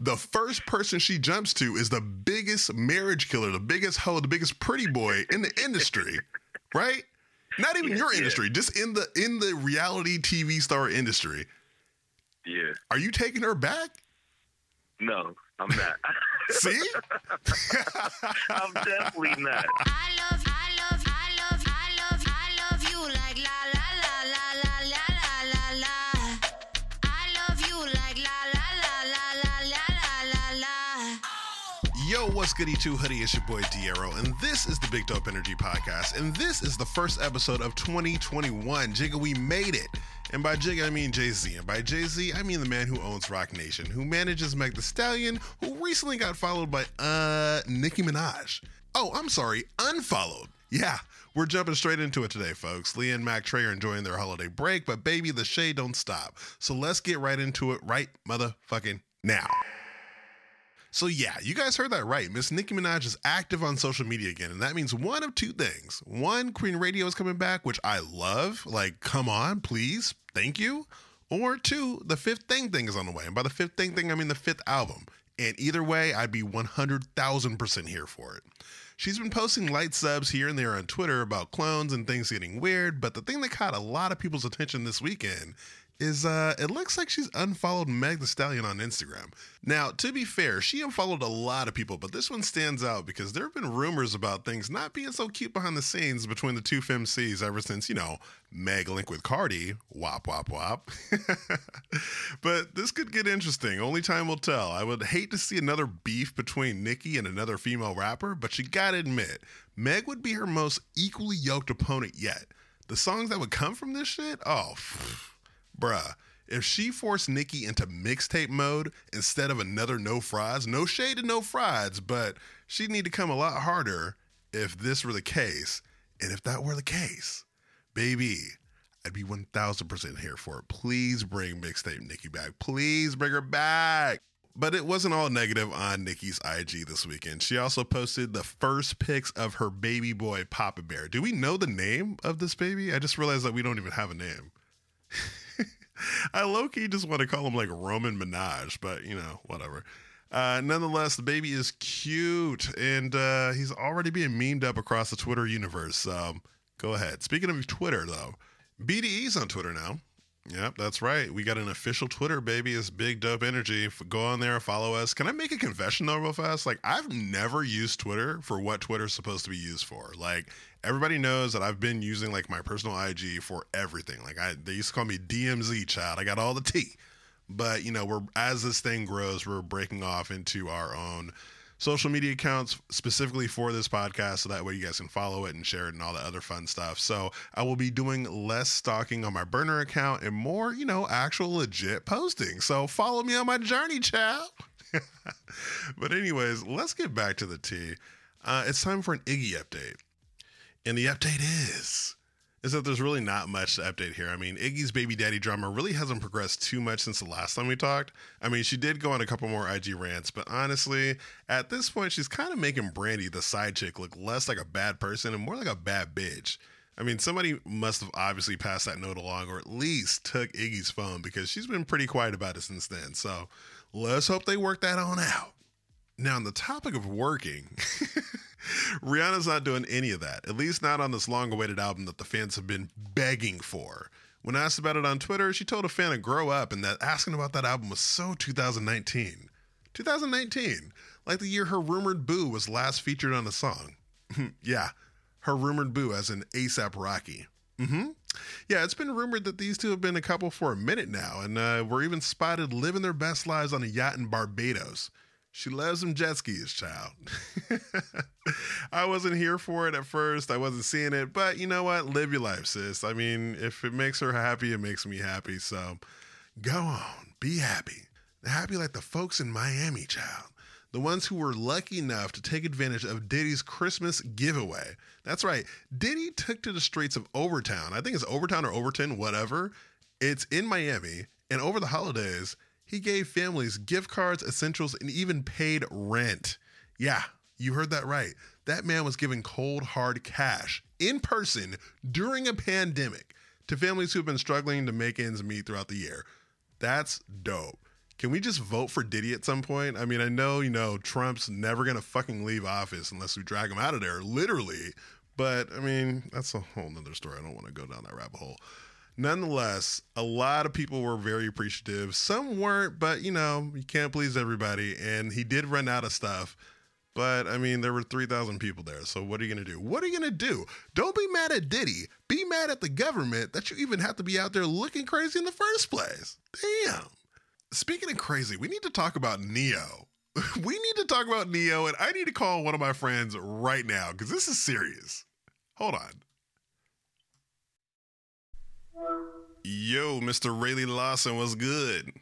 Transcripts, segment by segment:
the first person she jumps to is the biggest marriage killer, the biggest hoe, the biggest pretty boy in the industry, right? Not even Yeah, your yeah. industry, just in the in the reality TV star industry. Yeah. Are you taking her back? No, I'm not. See? I'm definitely not. I love, I love, I love, I love, I love you like la what's goody two hoodie? It's your boy Dearrow, and this is the Big Dope Energy Podcast, and this is the first episode of 2021. Jigga, we made it. And by Jigga, I mean Jay Z. And by Jay Z, I mean the man who owns Roc Nation, who manages Meg Thee Stallion, who recently got followed by, uh, Nicki Minaj. Oh, I'm sorry, unfollowed. Yeah, we're jumping straight into it today, folks. Lee and Mac Trey are enjoying their holiday break, but baby, the shade don't stop. So let's get right into it right motherfucking now. So yeah, you guys heard that right. Miss Nicki Minaj is active on social media again, and that means one of two things. One, Queen Radio is coming back, which I love. Like, come on, please, thank you. Or two, the fifth thing thing is on the way, and by the fifth thing thing, I mean the fifth album. And either way, I'd be one hundred thousand percent here for it. She's been posting light subs here and there on Twitter about clones and things getting weird, but the thing that caught a lot of people's attention this weekend is uh it looks like she's unfollowed Meg Thee Stallion on Instagram. Now, to be fair, she unfollowed a lot of people, but this one stands out because there have been rumors about things not being so cute behind the scenes between the two femcs ever since, you know, Meg linked with Cardi, wop wop wop. but this could get interesting. Only time will tell. I would hate to see another beef between Nicki and another female rapper, but you gotta admit, Meg would be her most equally yoked opponent yet. The songs that would come from this shit, oh, bruh. If she forced Nicki into mixtape mode instead of another No Frauds, no shade to No Frauds, but she'd need to come a lot harder if this were the case. And if that were the case, baby, I'd be 1000% here for it. Please bring mixtape Nicki back. Please bring her back. But it wasn't all negative on Nicki's IG this weekend. She also posted the first pics of her baby boy, Papa Bear. Do we know the name of this baby? I just realized that we don't even have a name. I low key just want to call him like Roman Minaj, but you know, whatever. Uh, nonetheless, the baby is cute and uh, he's already being memed up across the Twitter universe. So go ahead. Speaking of Twitter, though, BDE's on Twitter now. Yep, that's right. We got an official Twitter, baby. It's Big Dope Energy. Go on there, follow us. Can I make a confession though, real fast? Like, I've never used Twitter for what Twitter's supposed to be used for. Like, everybody knows that I've been using like my personal IG for everything. Like, I they used to call me DMZ child. I got all the tea. But you know, we're as this thing grows, we're breaking off into our own social media accounts specifically for this podcast so that way you guys can follow it and share it and all the other fun stuff. So I will be doing less stalking on my burner account and more, you know, actual legit posting. So follow me on my journey, child. but anyways, let's get back to the tea. Uh, it's time for an Iggy update. And the update is is that there's really not much to update here. I mean, Iggy's baby daddy drama really hasn't progressed too much since the last time we talked. I mean, she did go on a couple more IG rants, but honestly, at this point, she's kind of making Brandy, the side chick, look less like a bad person and more like a bad bitch. I mean, somebody must have obviously passed that note along or at least took Iggy's phone because she's been pretty quiet about it since then. So let's hope they work that on out. Now, on the topic of working, Rihanna's not doing any of that, at least not on this long awaited album that the fans have been begging for. When asked about it on Twitter, she told a fan to grow up and that asking about that album was so 2019. 2019, like the year her rumored boo was last featured on a song. yeah, her rumored boo as an ASAP Rocky. Mm-hmm. Yeah, it's been rumored that these two have been a couple for a minute now, and uh, were even spotted living their best lives on a yacht in Barbados. She loves them jet skis, child. I wasn't here for it at first. I wasn't seeing it, but you know what? Live your life, sis. I mean, if it makes her happy, it makes me happy. So go on, be happy. Happy like the folks in Miami, child. The ones who were lucky enough to take advantage of Diddy's Christmas giveaway. That's right. Diddy took to the streets of Overtown. I think it's Overtown or Overton, whatever. It's in Miami. And over the holidays, he gave families gift cards, essentials, and even paid rent. Yeah, you heard that right. That man was giving cold, hard cash in person during a pandemic to families who've been struggling to make ends meet throughout the year. That's dope. Can we just vote for Diddy at some point? I mean, I know, you know, Trump's never going to fucking leave office unless we drag him out of there, literally. But I mean, that's a whole nother story. I don't want to go down that rabbit hole. Nonetheless, a lot of people were very appreciative. Some weren't, but you know, you can't please everybody. And he did run out of stuff. But I mean, there were 3,000 people there. So what are you going to do? What are you going to do? Don't be mad at Diddy. Be mad at the government that you even have to be out there looking crazy in the first place. Damn. Speaking of crazy, we need to talk about Ne-Yo. we need to talk about Ne-Yo, and I need to call one of my friends right now because this is serious. Hold on. Yo, Mr. Railey Lawson, what's good?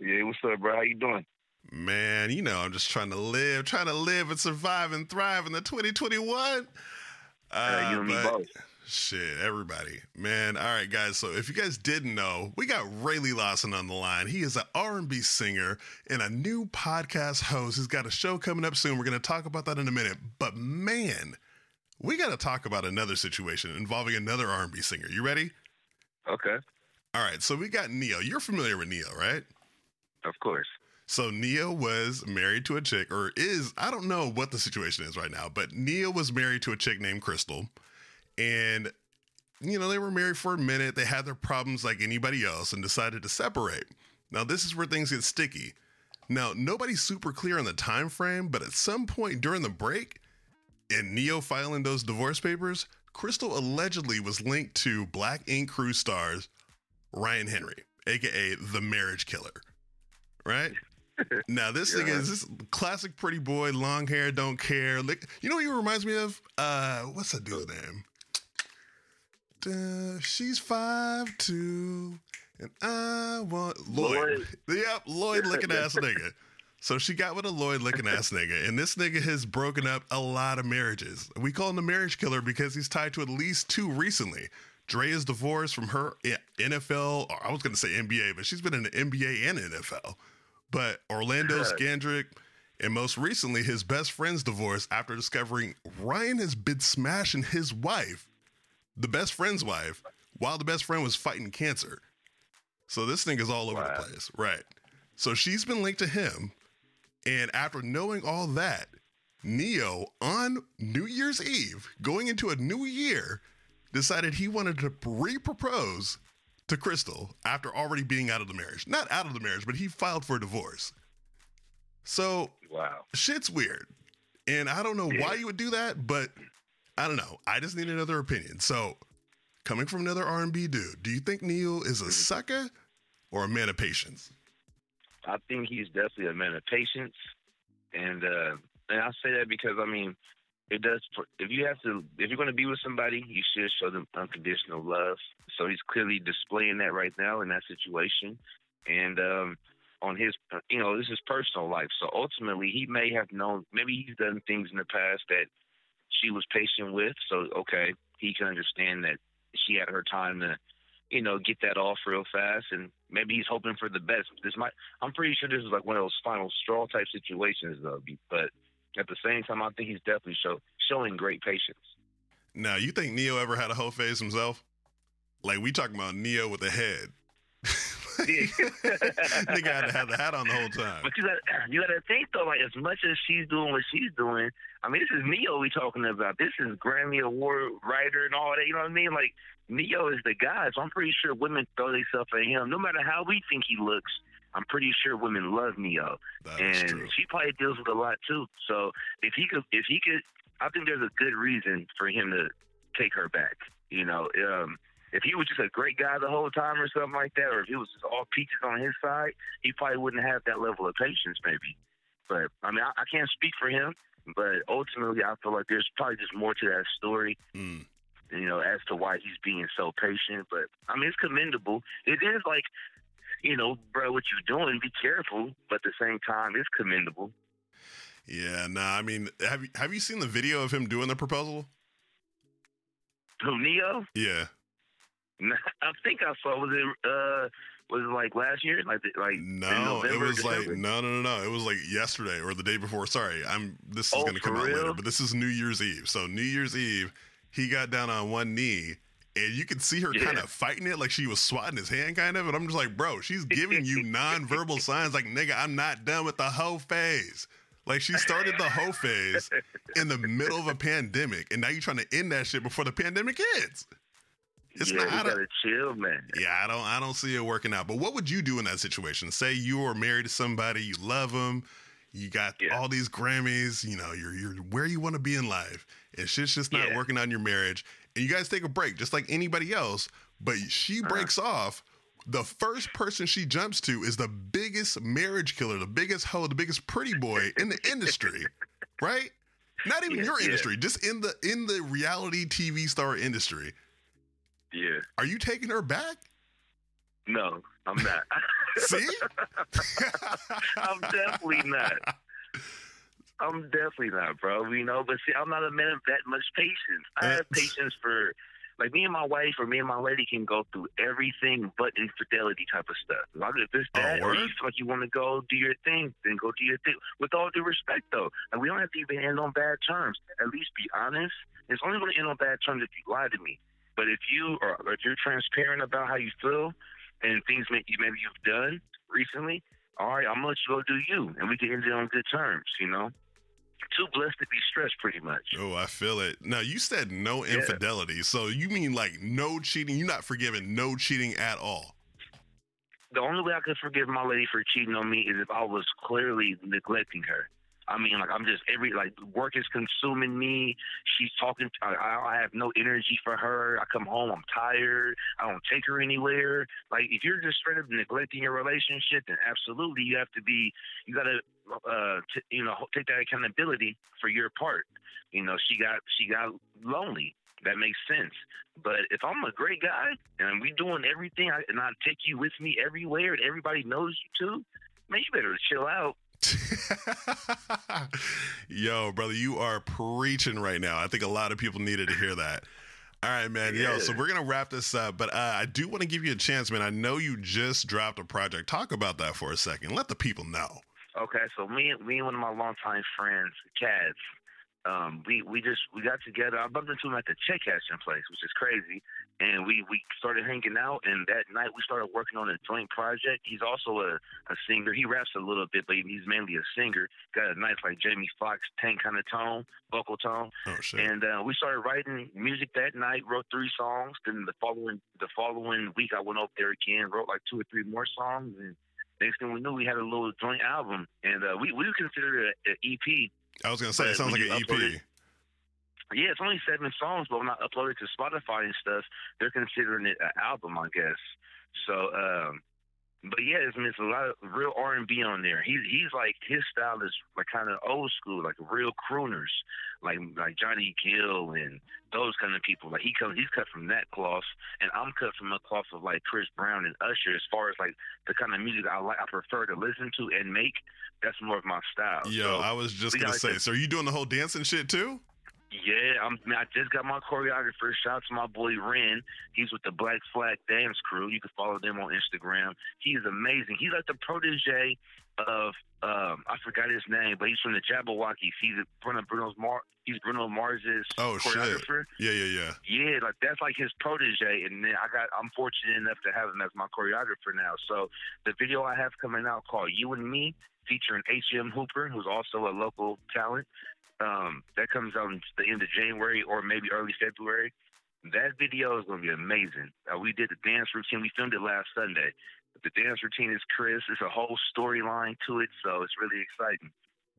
Yeah, what's up, bro? How you doing? Man, you know, I'm just trying to live, trying to live and survive and thrive in the 2021. Uh, you and me both. Shit, everybody. Man, all right, guys. So if you guys didn't know, we got Railey Lawson on the line. He is an R&B singer and a new podcast host. He's got a show coming up soon. We're going to talk about that in a minute. But man, we got to talk about another situation involving another R&B singer. You ready? Okay, All right. So we got Ne-Yo. You're familiar with Ne-Yo, right? of course. So Ne-Yo was married to a chick, or is I don't know what the situation is right now, but Ne-Yo was married to a chick named Crystal, and you know they were married for a minute. They had their problems like anybody else, and decided to separate. Now this is where things get sticky. Now nobody's super clear on the time frame, but at some point during the break, in Ne-Yo filing those divorce papers, Crystal allegedly was linked to Black Ink crew stars Ryan Henry, aka the Marriage Killer, right? Now this thing is this classic pretty boy, long hair, don't care. Like, you know what he reminds me of? Uh, what's that dude's name? Uh, she's five two, and I want Lloyd. Yep, Lloyd looking ass nigga. So she got with a Lloyd looking ass nigga, and this nigga has broken up a lot of marriages. We call him the marriage killer because he's tied to at least two recently. Dre is divorced from her NFL, or I was going to say NBA, but she's been in the NBA and NFL. But Orlando. Scandrick, and most recently his best friend's divorce after discovering Ryan has been smashing his wife, the best friend's wife, while the best friend was fighting cancer. So this thing is all over Wow. the place. Right. So she's been linked to him. And after knowing all that, Ne-Yo on New Year's Eve, going into a new year, decided he wanted to re propose to Crystal after already being out of the marriage. Not out of the marriage, but he filed for a divorce. So Wow. shit's weird. And I don't know why you would do that, but I don't know. I just need another opinion. So, coming from another R&B dude, do you think Neil is a mm-hmm. sucker or a man of patience? I think he's definitely a man of patience, and uh, and I say that because I mean, it does. If you have to, if you're going to be with somebody, you should show them unconditional love. So he's clearly displaying that right now in that situation, and um, on his, you know, this is personal life. So ultimately, he may have known. Maybe he's done things in the past that she was patient with. So okay, he can understand that she had her time to, you know, get that off real fast, and maybe he's hoping for the best. This might. I'm pretty sure this is like one of those final straw type situations, though. But at the same time, I think he's definitely show, showing great patience. Now, you think Ne-Yo ever had a whole phase himself? Like we talking about Ne-Yo with a head. Nigga had to have the hat on the whole time. But you got you got to think though, like as much as she's doing what she's doing, I mean, this is Ne-Yo we talking about. This is Grammy Award writer and all that. You know what I mean? Like Ne-Yo is the guy, so I'm pretty sure women throw themselves at him. No matter how we think he looks, I'm pretty sure women love Ne-Yo, That and she probably deals with a lot too. So if he could, if he could, I think there's a good reason for him to take her back. You know, um, if he was just a great guy the whole time or something like that, or if he was just all peaches on his side, he probably wouldn't have that level of patience, maybe. But I mean, I, I can't speak for him, but ultimately, I feel like there's probably just more to that story, Mm. you know, as to why he's being so patient. But I mean, it's commendable. It is like, you know, bro, what you're doing? Be careful, but at the same time, it's commendable. Yeah, nah. I mean, have you have you seen the video of him doing the proposal? Who Ne-Yo? Yeah. I think I saw. Was it uh, was it like last year? Like like No, it was like no, no, no, no. It was like yesterday or the day before. Sorry, I'm. This is Oh, going to come for out later, but this is New Year's Eve. So New Year's Eve, he got down on one knee and you could see her Yeah. kind of fighting it like she was swatting his hand, kind of. And I'm just like, bro, she's giving you nonverbal signs like, nigga, I'm not done with the hoe phase. Like she started the hoe phase in the middle of a pandemic, and now you're trying to end that shit before the pandemic ends. It's yeah, not. you gotta chill, man. yeah, I don't. I don't see it working out. But what would you do in that situation? Say you are married to somebody, you love them, you got Yeah. all these Grammys, you know, you're you're where you want to be in life, and shit's just not Yeah. working on your marriage, and you guys take a break, just like anybody else. But she Uh-huh. breaks off. The first person she jumps to is the biggest marriage killer, the biggest hoe, the biggest pretty boy in the industry, right? Not even Yeah, your industry, just in the in the reality TV star industry. Yeah. Are you taking her back? No, I'm not. See? I'm definitely not. I'm definitely not, bro. You know, but see, I'm not a man of that much patience. I have patience for, like, me and my wife or me and my lady can go through everything but infidelity type of stuff. Like, if it's Oh, that, or you feel like you want to go do your thing, then go do your thing. With all due respect, though, and we don't have to even end on bad terms. At least be honest. It's only going to end on bad terms if you lie to me. But if you are, if you're transparent about how you feel and things maybe maybe you've done recently, all right, I'm gonna let you go do you, and we can end it on good terms. You know, too blessed to be stressed, pretty much. Oh, I feel it. Now you said no Yeah. infidelity, so you mean like no cheating? You're not forgiving no cheating at all. The only way I could forgive my lady for cheating on me is if I was clearly neglecting her. I mean, like I'm just every like work is consuming me. She's talking. I, I have no energy for her. I come home, I'm tired. I don't take her anywhere. Like if you're just straight up neglecting your relationship, then absolutely you have to be. You gotta, uh, t- you know, take that accountability for your part. You know, she got she got lonely. That makes sense. But if I'm a great guy and we doing everything, I, and I take you with me everywhere, and everybody knows you too, man, you better chill out. Yo, brother, you are preaching right now. I think a lot of people needed to hear that. All right, man. Yo, so we're gonna wrap this up, but uh, I do want to give you a chance, man. I know you just dropped a project. Talk about that for a second. Let the people know. Okay, so me, and me and one of my longtime friends, Cads, um, we we just we got together. I bumped into him at the check cashing place, which is crazy, and we we started hanging out. And that night we started working on a joint project. He's also a, a singer. He raps a little bit, but he's mainly a singer. Got a nice like Jamie Foxx tank kind of tone, vocal tone. Oh shit. And uh, we started writing music that night. Wrote three songs. Then the following the following week, I went up there again. Wrote like two or three more songs. And next thing we knew, we had a little joint album. And uh, we we considered it an EP. I was gonna say it sounds like an EP. it- Yeah, it's only seven songs, but when I upload it to Spotify and stuff, they're considering it an album, I guess. So, um, but yeah, it's, it's a lot of real R and B on there. He's he's like his style is like kind of old school, like real crooners, like like Johnny Gill and those kind of people. Like he comes, he's cut from that cloth, and I'm cut from a cloth of like Chris Brown and Usher. As far as like the kind of music I like, I prefer to listen to and make. That's more of my style. Yo, So, I was just gonna say. So are you doing the whole dancing shit too? Yeah, I'm, I just got my choreographer. Shout out to my boy Ren. He's with the Black Flag Dance Crew. You can follow them on Instagram. He's amazing. He's like the protege of um, I forgot his name, but he's from the Jabbawockeez. He's Bruno Bruno's Mar. He's Bruno Mars's Oh, shit. Yeah, yeah, yeah. Yeah, like that's like his protege, and then I got I'm fortunate enough to have him as my choreographer now. So the video I have coming out called "You and Me," featuring H.M. Hooper, who's also a local talent. Um, that comes out in the end of January or maybe early February. That video is going to be amazing. Uh, we did the dance routine. We filmed it last Sunday. The dance routine is Chris. It's a whole storyline to it, so it's really exciting.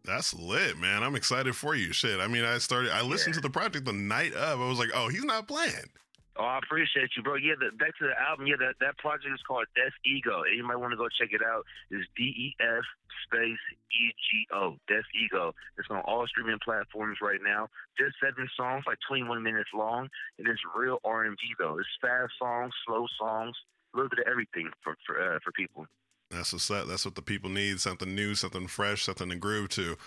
That's lit, man. I'm excited for you. Shit. I mean, I started. I listened Yeah. to the project the night of. I was like, oh, he's not playing. Oh, I appreciate you, bro. Yeah, the, back to the album. Yeah, that, that project is called Def Ego. Anybody want to go check it out? It's D E F space E G O. Def Ego. It's on all streaming platforms right now. Just seven songs, like 21 minutes long, and it's real R&B though. It's fast songs, slow songs, a little bit of everything for for uh, for people. That's what's up. That's what the people need. Something new, something fresh, something to groove to.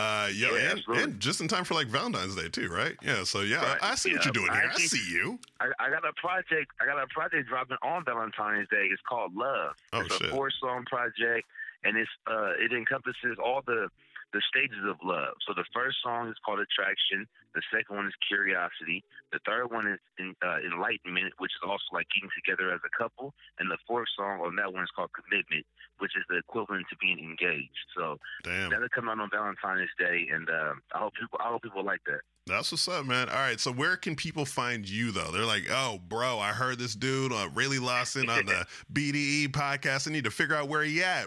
Uh, yo, Yeah, and, and just in time for like Valentine's Day too, right? Yeah. So yeah, Right. I, I see what you're doing I here. I see you. I, I got a project. I got a project dropping on Valentine's Day. It's called Love. Oh it's shit. a four song project. and it's uh, it encompasses all the the stages of love. So the first song is called Attraction. The second one is Curiosity. The third one is in, uh, Enlightenment, which is also like getting together as a couple. And the fourth song on that one is called Commitment, which is the equivalent to being engaged. So Damn. that'll come out on Valentine's Day, and uh, I hope people I hope people like that. That's what's up, man. All right, so where can people find you though? They're like, "Oh, bro, I heard this dude, uh, Railey Lawson, on the BDE podcast. I need to figure out where he at."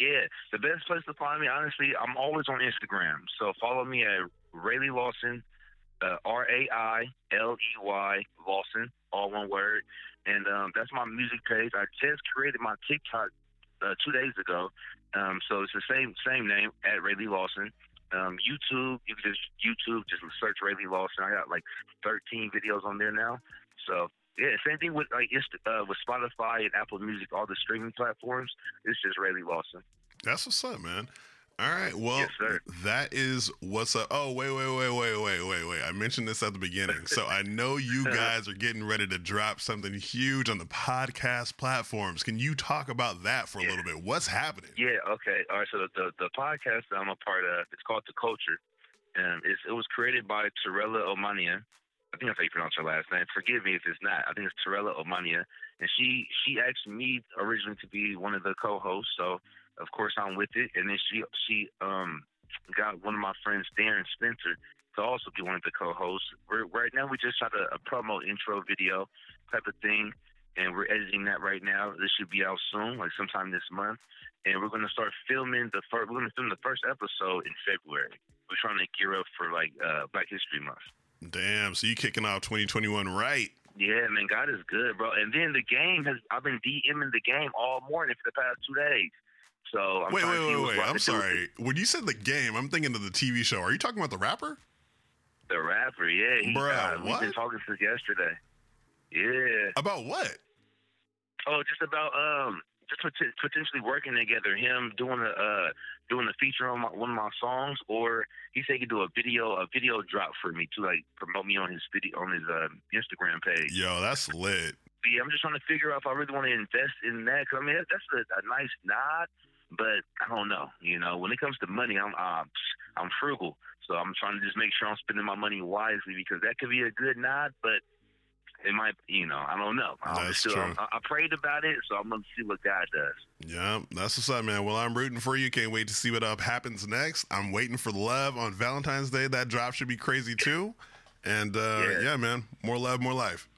Yeah, the best place to find me, honestly, I'm always on Instagram. So follow me at Railey Lawson, uh, R A I L E Y Lawson, all one word. And um, that's my music page. I just created my TikTok uh, two days ago. Um, so it's the same same name at Railey Lawson. Um, YouTube, you can just YouTube, just search Railey Lawson. I got like 13 videos on there now. So yeah, same thing with like uh, with Spotify and Apple Music, all the streaming platforms. It's just Railey Lawson. That's what's up, man. All right, well, Yes, that is what's up. Oh, wait, wait, wait, wait, wait, wait, wait. I mentioned this at the beginning. So I know you guys are getting ready to drop something huge on the podcast platforms. Can you talk about that for a little bit? What's happening? Yeah, okay. All right, so the, the, podcast that I'm a part of, it's called The Culture. And it's, it was created by Torella Omania. I think that's how you pronounce her last name. Forgive me if it's not. I think it's Torella Omania. And she she asked me originally to be one of the co-hosts. So, of course, I'm with it. And then she she um got one of my friends, Darren Spencer, to also be one of the co-hosts. We're, right now, we just shot a, a promo intro video type of thing and we're editing that right now. This should be out soon, like sometime this month. And we're to start filming the first. We're to film the first episode in February. We're trying to gear up for like uh, Black History Month. Damn, so you kicking off 2021 right. Yeah, man, God is good, bro. And then the game has. I've been DMing the game all morning for the past two days. So I'm wait, wait, wait, wait. I'm to do with sorry. When you said the game, I'm thinking of the TV show. Are you talking about the rapper? The rapper, yeah, he, Bruh, uh, we've been talking since yesterday. Yeah. About what? Oh, just about um, just pot- potentially working together. Him doing a uh, doing a feature on my, one of my songs, or he said he could do a video a video drop for me to like promote me on his video on his uh, Instagram page. Yo, that's lit. Yeah, I'm just trying to figure out if I really want to invest in that. Cause I mean, that's a, a nice nod, but I don't know. You know, when it comes to money, I'm uh, I'm frugal, so I'm trying to just make sure I'm spending my money wisely because that could be a good nod, but it might, you know, I don't know. I'm That's still, true. I, I prayed about it, so I'm gonna see what God does. Yeah, that's what's up, man. Well, I'm rooting for you. Can't wait to see what up happens next. I'm waiting for love on Valentine's Day. That drop should be crazy too. And uh, yeah. Yeah. man, more love, more life.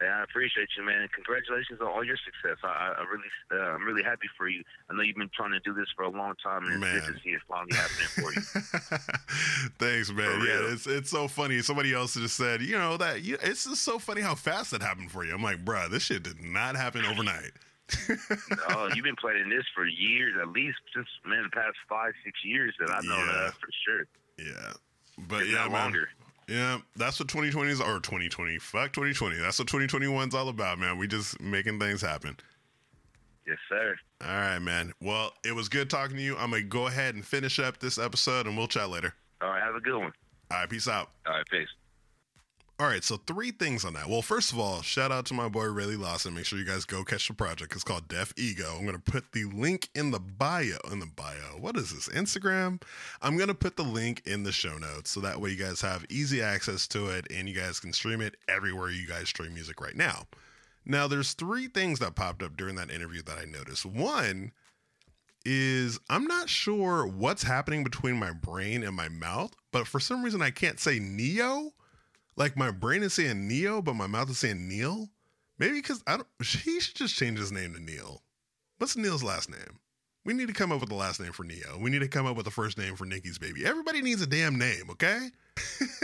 And I appreciate you, man. Congratulations on all your success. I, I really, uh, I'm really happy for you. I know you've been trying to do this for a long time, and it's good Man. to see it finally happening for you. Thanks, man. Yeah, it's it's so funny. Somebody else just said, you know, that you, it's just so funny how fast that happened for you. I'm like, bruh, this shit did not happen overnight. oh, you've been playing this for years, at least since man the past five, six years that I know Yeah. that for sure. Yeah, but If yeah, man. longer. Yeah, that's what 2020 is, or 2020. Fuck 2020. That's what 2021's all about, man. We just making things happen. Yes, sir. All right, man. Well, it was good talking to you. I'm gonna go ahead and finish up this episode, and we'll chat later. All right, have a good one. All right, peace out. All right, peace. All right, so three things on that. Well, first of all, shout out to my boy Railey Lawson. Make sure you guys go catch the project. It's called Def Ego. I'm gonna put the link in the bio. In the bio, what is this? Instagram. I'm gonna put the link in the show notes so that way you guys have easy access to it and you guys can stream it everywhere you guys stream music right now. Now, there's three things that popped up during that interview that I noticed. One is I'm not sure what's happening between my brain and my mouth, but for some reason I can't say Ne-Yo. Like my brain is saying Ne-Yo, but my mouth is saying Neil. Maybe because I don't. He should just change his name to Neil. What's Neil's last name? We need to come up with the last name for Ne-Yo. We need to come up with a first name for Nicki's baby. Everybody needs a damn name, okay?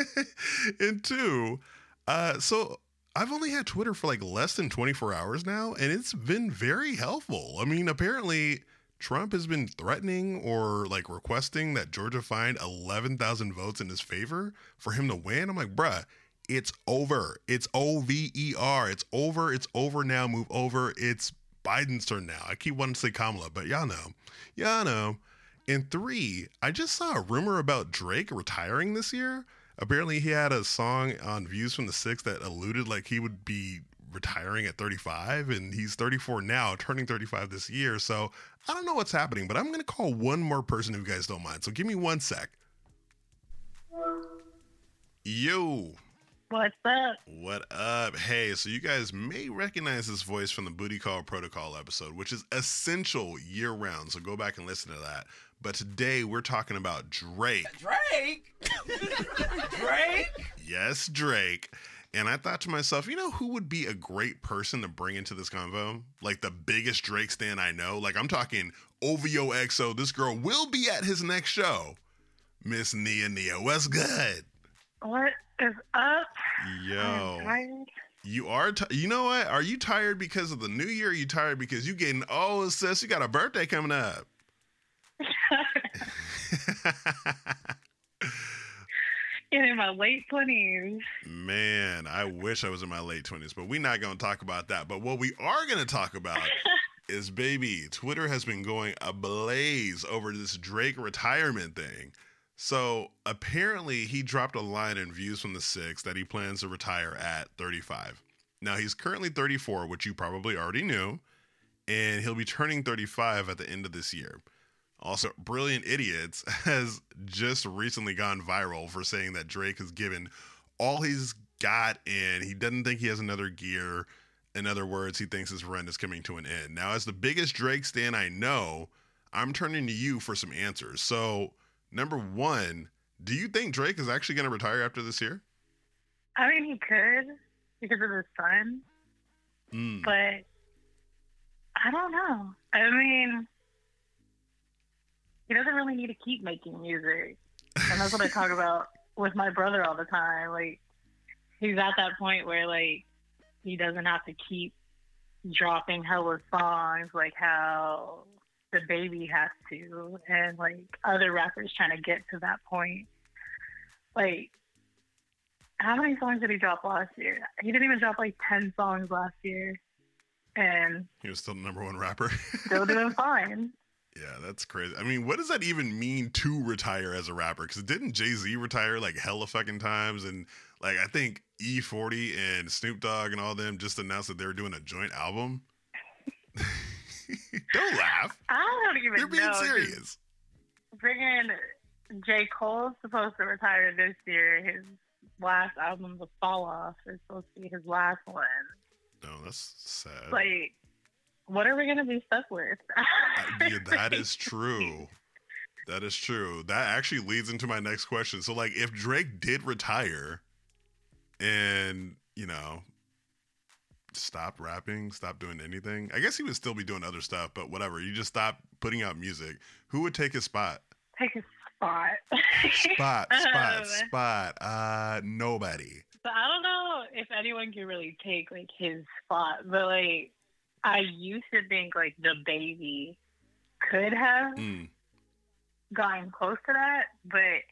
and two, uh, so I've only had Twitter for like less than 24 hours now, and it's been very helpful. I mean, apparently Trump has been threatening or like requesting that Georgia find 11,000 votes in his favor for him to win. I'm like, bruh, it's over. It's O V E R. It's over. It's over now. Move over. It's Biden's turn now. I keep wanting to say Kamala, but y'all know. Y'all know. And three, I just saw a rumor about Drake retiring this year. Apparently, he had a song on Views from the Six that alluded like he would be retiring at 35 and he's 34 now, turning 35 this year. So I don't know what's happening, but I'm going to call one more person if you guys don't mind. So give me one sec. Yo, What's up? what up? Hey, so you guys may recognize this voice from the Booty Call Protocol episode, which is essential year round. So go back and listen to that. But today we're talking about Drake. Drake? Drake? Yes, Drake. And I thought to myself, you know who would be a great person to bring into this convo? Like the biggest Drake stan I know. Like I'm talking OVO XO. This girl will be at his next show. Miss Nia Nia. What's good? What is up? Yo. You are, t- you know what? Are you tired because of the new year? Are you tired because you getting, oh, sis, you got a birthday coming up. in my late twenties. Man, I wish I was in my late 20s, but we're not going to talk about that. But what we are going to talk about is baby, Twitter has been going ablaze over this Drake retirement thing. So apparently, he dropped a line in Views from the Six that he plans to retire at 35. Now, he's currently 34, which you probably already knew, and he'll be turning 35 at the end of this year. Also, Brilliant Idiots has just recently gone viral for saying that Drake has given all he's got and he doesn't think he has another gear. In other words, he thinks his run is coming to an end. Now, as the biggest Drake stan I know, I'm turning to you for some answers. So, number one, do you think Drake is actually going to retire after this year? I mean, he could because of his son, Mm. but I don't know. I mean, he doesn't really need to keep making music, and that's what I talk about with my brother all the time. Like, he's at that point where like he doesn't have to keep dropping hella songs like how DaBaby has to, and like other rappers trying to get to that point. Like, how many songs did he drop last year? He didn't even drop like 10 songs last year and He was still the number one rapper. still doing fine. Yeah, that's crazy. I mean, what does that even mean to retire as a rapper? Because didn't Jay Z retire like hella fucking times? And like, I think E40 and Snoop Dogg and all them just announced that they were doing a joint album. Don't laugh. I don't even You're being know. serious. Friggin' J. Cole's supposed to retire this year. His last album, The Fall Off, is supposed to be his last one. No, that's sad. Like, what are we going to be stuck with? Yeah, that is true. That is true. That actually leads into my next question. So, like, if Drake did retire and, you know, stop rapping, stop doing anything, I guess he would still be doing other stuff, but whatever. You just stop putting out music. Who would take his spot? Take his spot. Spot, spot, Um, spot. Uh, nobody. So I don't know if anyone can really take like his spot, but like I used to think like the baby could have Mm, gotten close to that, but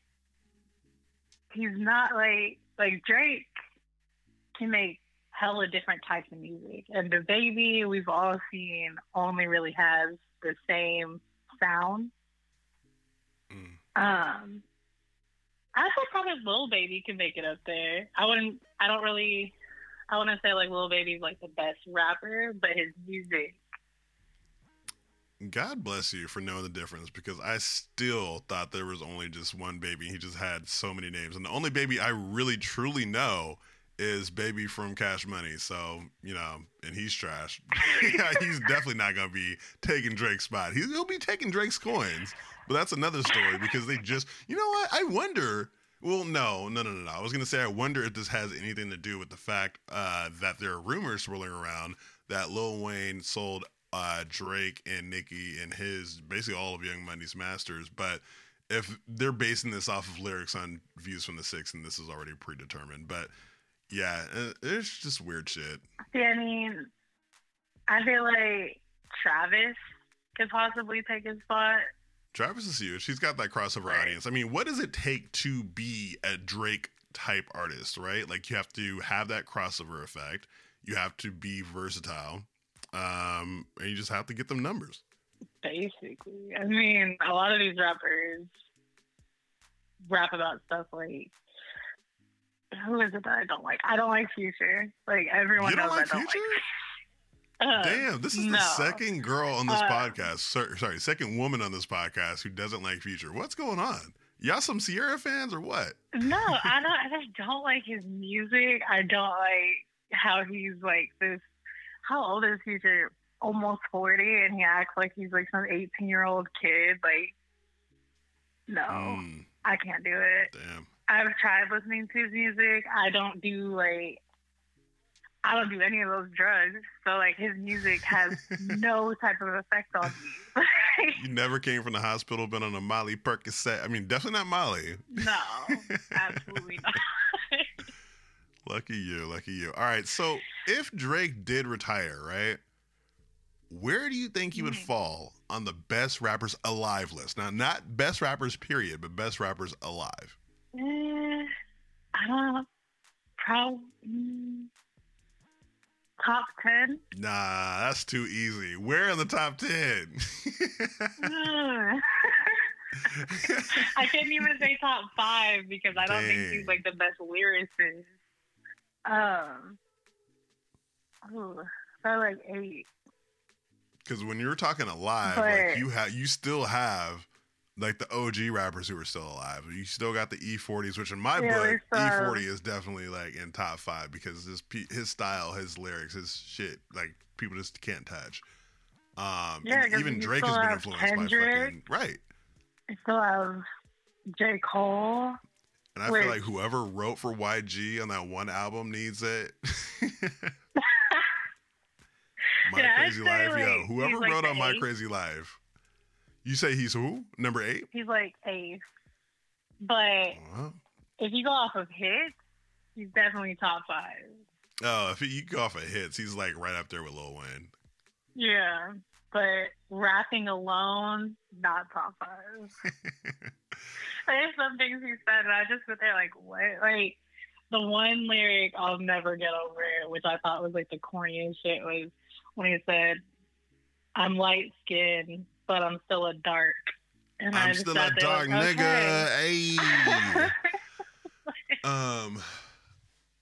he's not like like Drake can make hella different types of music, and DaBaby we've all seen only really has the same sound. mm. Um, I think probably Lil Baby can make it up there. I wouldn't. I don't really. I wouldn't say like Lil Baby's like the best rapper, but his music. God bless you for knowing the difference because I still thought there was only just one baby. He just had so many names. And the only baby I really truly know is Baby from Cash Money. So, you know, and he's trash. he's definitely not going to be taking Drake's spot. He- He'll be taking Drake's coins. But that's another story because they just, you know what? I wonder. Well, no, no, no, no, no. I was going to say, I wonder if this has anything to do with the fact uh, that there are rumors swirling around that Lil Wayne sold uh, Drake and Nicki and his basically all of Young Money's masters. But if they're basing this off of lyrics on views from the six, and this is already predetermined, but yeah, it's just weird shit. See, I mean, I feel like Travis could possibly take his spot. Travis is huge. He's got that crossover Right. audience. I mean, what does it take to be a Drake type artist, right? Like you have to have that crossover effect. You have to be versatile. Um, and you just have to get them numbers. Basically, I mean, a lot of these rappers rap about stuff like who is it that I don't like? I don't like Future. Like everyone You don't knows like I don't Future? like. Uh, Damn, this is the second girl on this Uh, podcast. Sorry, sorry, second woman on this podcast who doesn't like Future. What's going on? Y'all some Ciara fans or what? No, I don't. I just don't like his music. I don't like how he's like this. How old is Future? Almost forty, and he acts like he's like some eighteen-year-old kid. Like, no, Mm, I can't do it. damn. I've tried listening to his music. I don't do like. I don't do any of those drugs, so like his music has no type of effect on me. You never came from the hospital, been on a Molly Percocet. I mean, definitely not Molly. no, absolutely not. Lucky you, lucky you. All right, so if Drake did retire, right? Where do you think he would Mhm. fall on the best rappers alive list? Now, not best rappers, period, but best rappers alive. Eh, I don't know. Probably top ten. Nah, that's too easy. Where in the top 10? Ugh. I couldn't even say top five because I don't think he's like the best lyricist. Um, ooh, probably like eight. Because when you're talking alive, But- like you have, you still have like the OG rappers who are still alive. You still got the E40s, which in my Yeah, book, we still have- E40 is definitely like in top five because his his style, his lyrics, his shit, like people just can't touch. Um, Yeah, even Drake has been influenced by Kendrick. fucking right. I still have J. Cole. And I Wait. feel like whoever wrote for YG on that one album needs it. My Yeah, Crazy Life, yo. like, Whoever he's, like, wrote on My. Crazy Life. You say he's who? Number eight? He's like eighth. But Uh-huh. if you go off of hits, he's definitely top five. Oh, if you go off of hits, he's like right up there with Lil Wayne. Yeah, but rapping alone, not top five. There's some things he said, and I just sit there like, what? Like, the one lyric I'll never get over, which I thought was like the corniest shit, was when he said, "I'm light skinned, but I'm still a dark." And I'm still a dark like, nigga. okay. Hey. um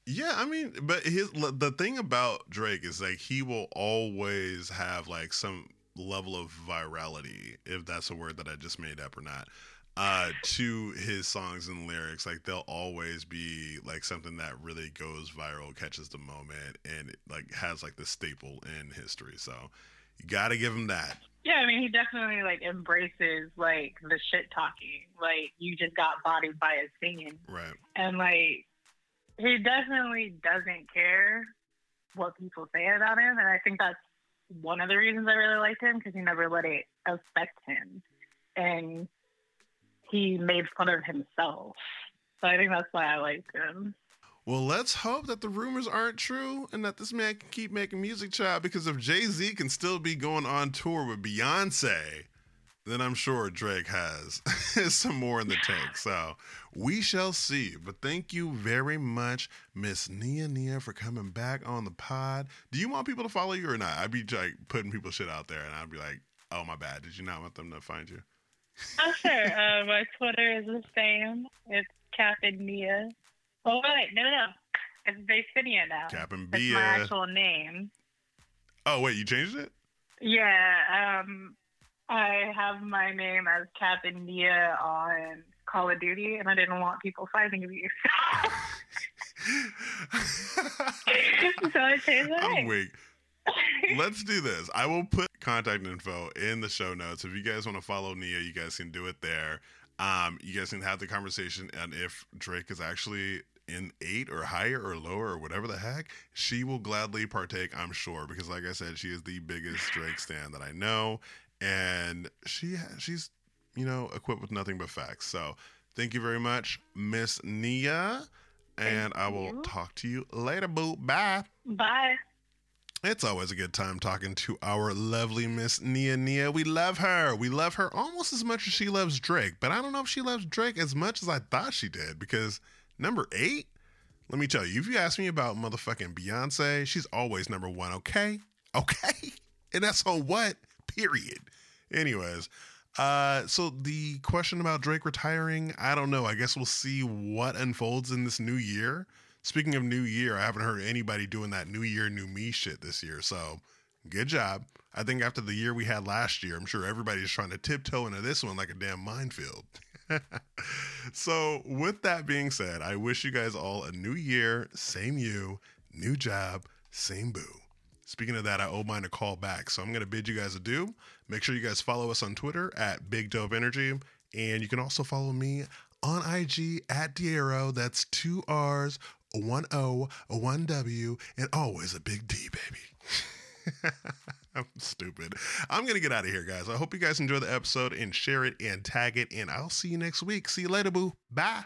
yeah i mean but his the thing about drake is like he will always have like some level of virality if that's a word that i just made up or not uh to his songs and lyrics like they'll always be like something that really goes viral catches the moment and it like has like the staple in history so you gotta give him that Yeah, I mean, he definitely like embraces like the shit talking. Like you just got bodied by his singing, right and like he definitely doesn't care what people say about him. And I think that's one of the reasons I really liked him because he never let it affect him, and he made fun of himself. So I think that's why I liked him. Well, let's hope that the rumors aren't true and that this man can keep making music, child. Because if Jay Z can still be going on tour with Beyonce, then I'm sure Drake has some more in the tank. So we shall see. But thank you very much, Miss Nia Nia, for coming back on the pod. Do you want people to follow you or not? I'd be like putting people shit out there, and I'd be like, "Oh my bad, did you not want them to find you?" Oh sure. uh, my Twitter is the same. It's Captain Nia. Oh wait, no, no, it's Vacinia now. Captain and That's my actual name. Oh wait, you changed it? Yeah, um, I have my name as Captain Nia on Call of Duty, and I didn't want people finding me. so I changed my I'm name. weak. Let's do this. I will put contact info in the show notes. If you guys want to follow Nia, you guys can do it there. Um, you guys can have the conversation, and if Drake is actually in eight or higher or lower or whatever the heck, she will gladly partake. I'm sure because, like I said, she is the biggest Drake stan that I know, and she she's you know equipped with nothing but facts. So thank you very much, Miss Nia, and Thank I will you. talk to you later. Boo, bye. Bye. It's always a good time talking to our lovely Miss Nia Nia. We love her. We love her almost as much as she loves Drake, but I don't know if she loves Drake as much as I thought she did because number eight, let me tell you, if you ask me about motherfucking Beyonce, she's always number one, okay? Okay? And that's on what? Period. Anyways, Uh, so the question about Drake retiring, I don't know. I guess we'll see what unfolds in this new year. Speaking of new year, I haven't heard anybody doing that new year, new me shit this year. So good job. I think after the year we had last year, I'm sure everybody's trying to tiptoe into this one like a damn minefield. so, with that being said, I wish you guys all a new year, same you, new job, same boo. Speaking of that, I owe mine a call back. So I'm going to bid you guys adieu. Make sure you guys follow us on Twitter at Big Dope Energy. And you can also follow me on IG at Diero. That's two R's, a one O, a one W, and always a big D, baby. I'm stupid. I'm going to get out of here, guys. I hope you guys enjoy the episode and share it and tag it. And I'll see you next week. See you later, boo. Bye.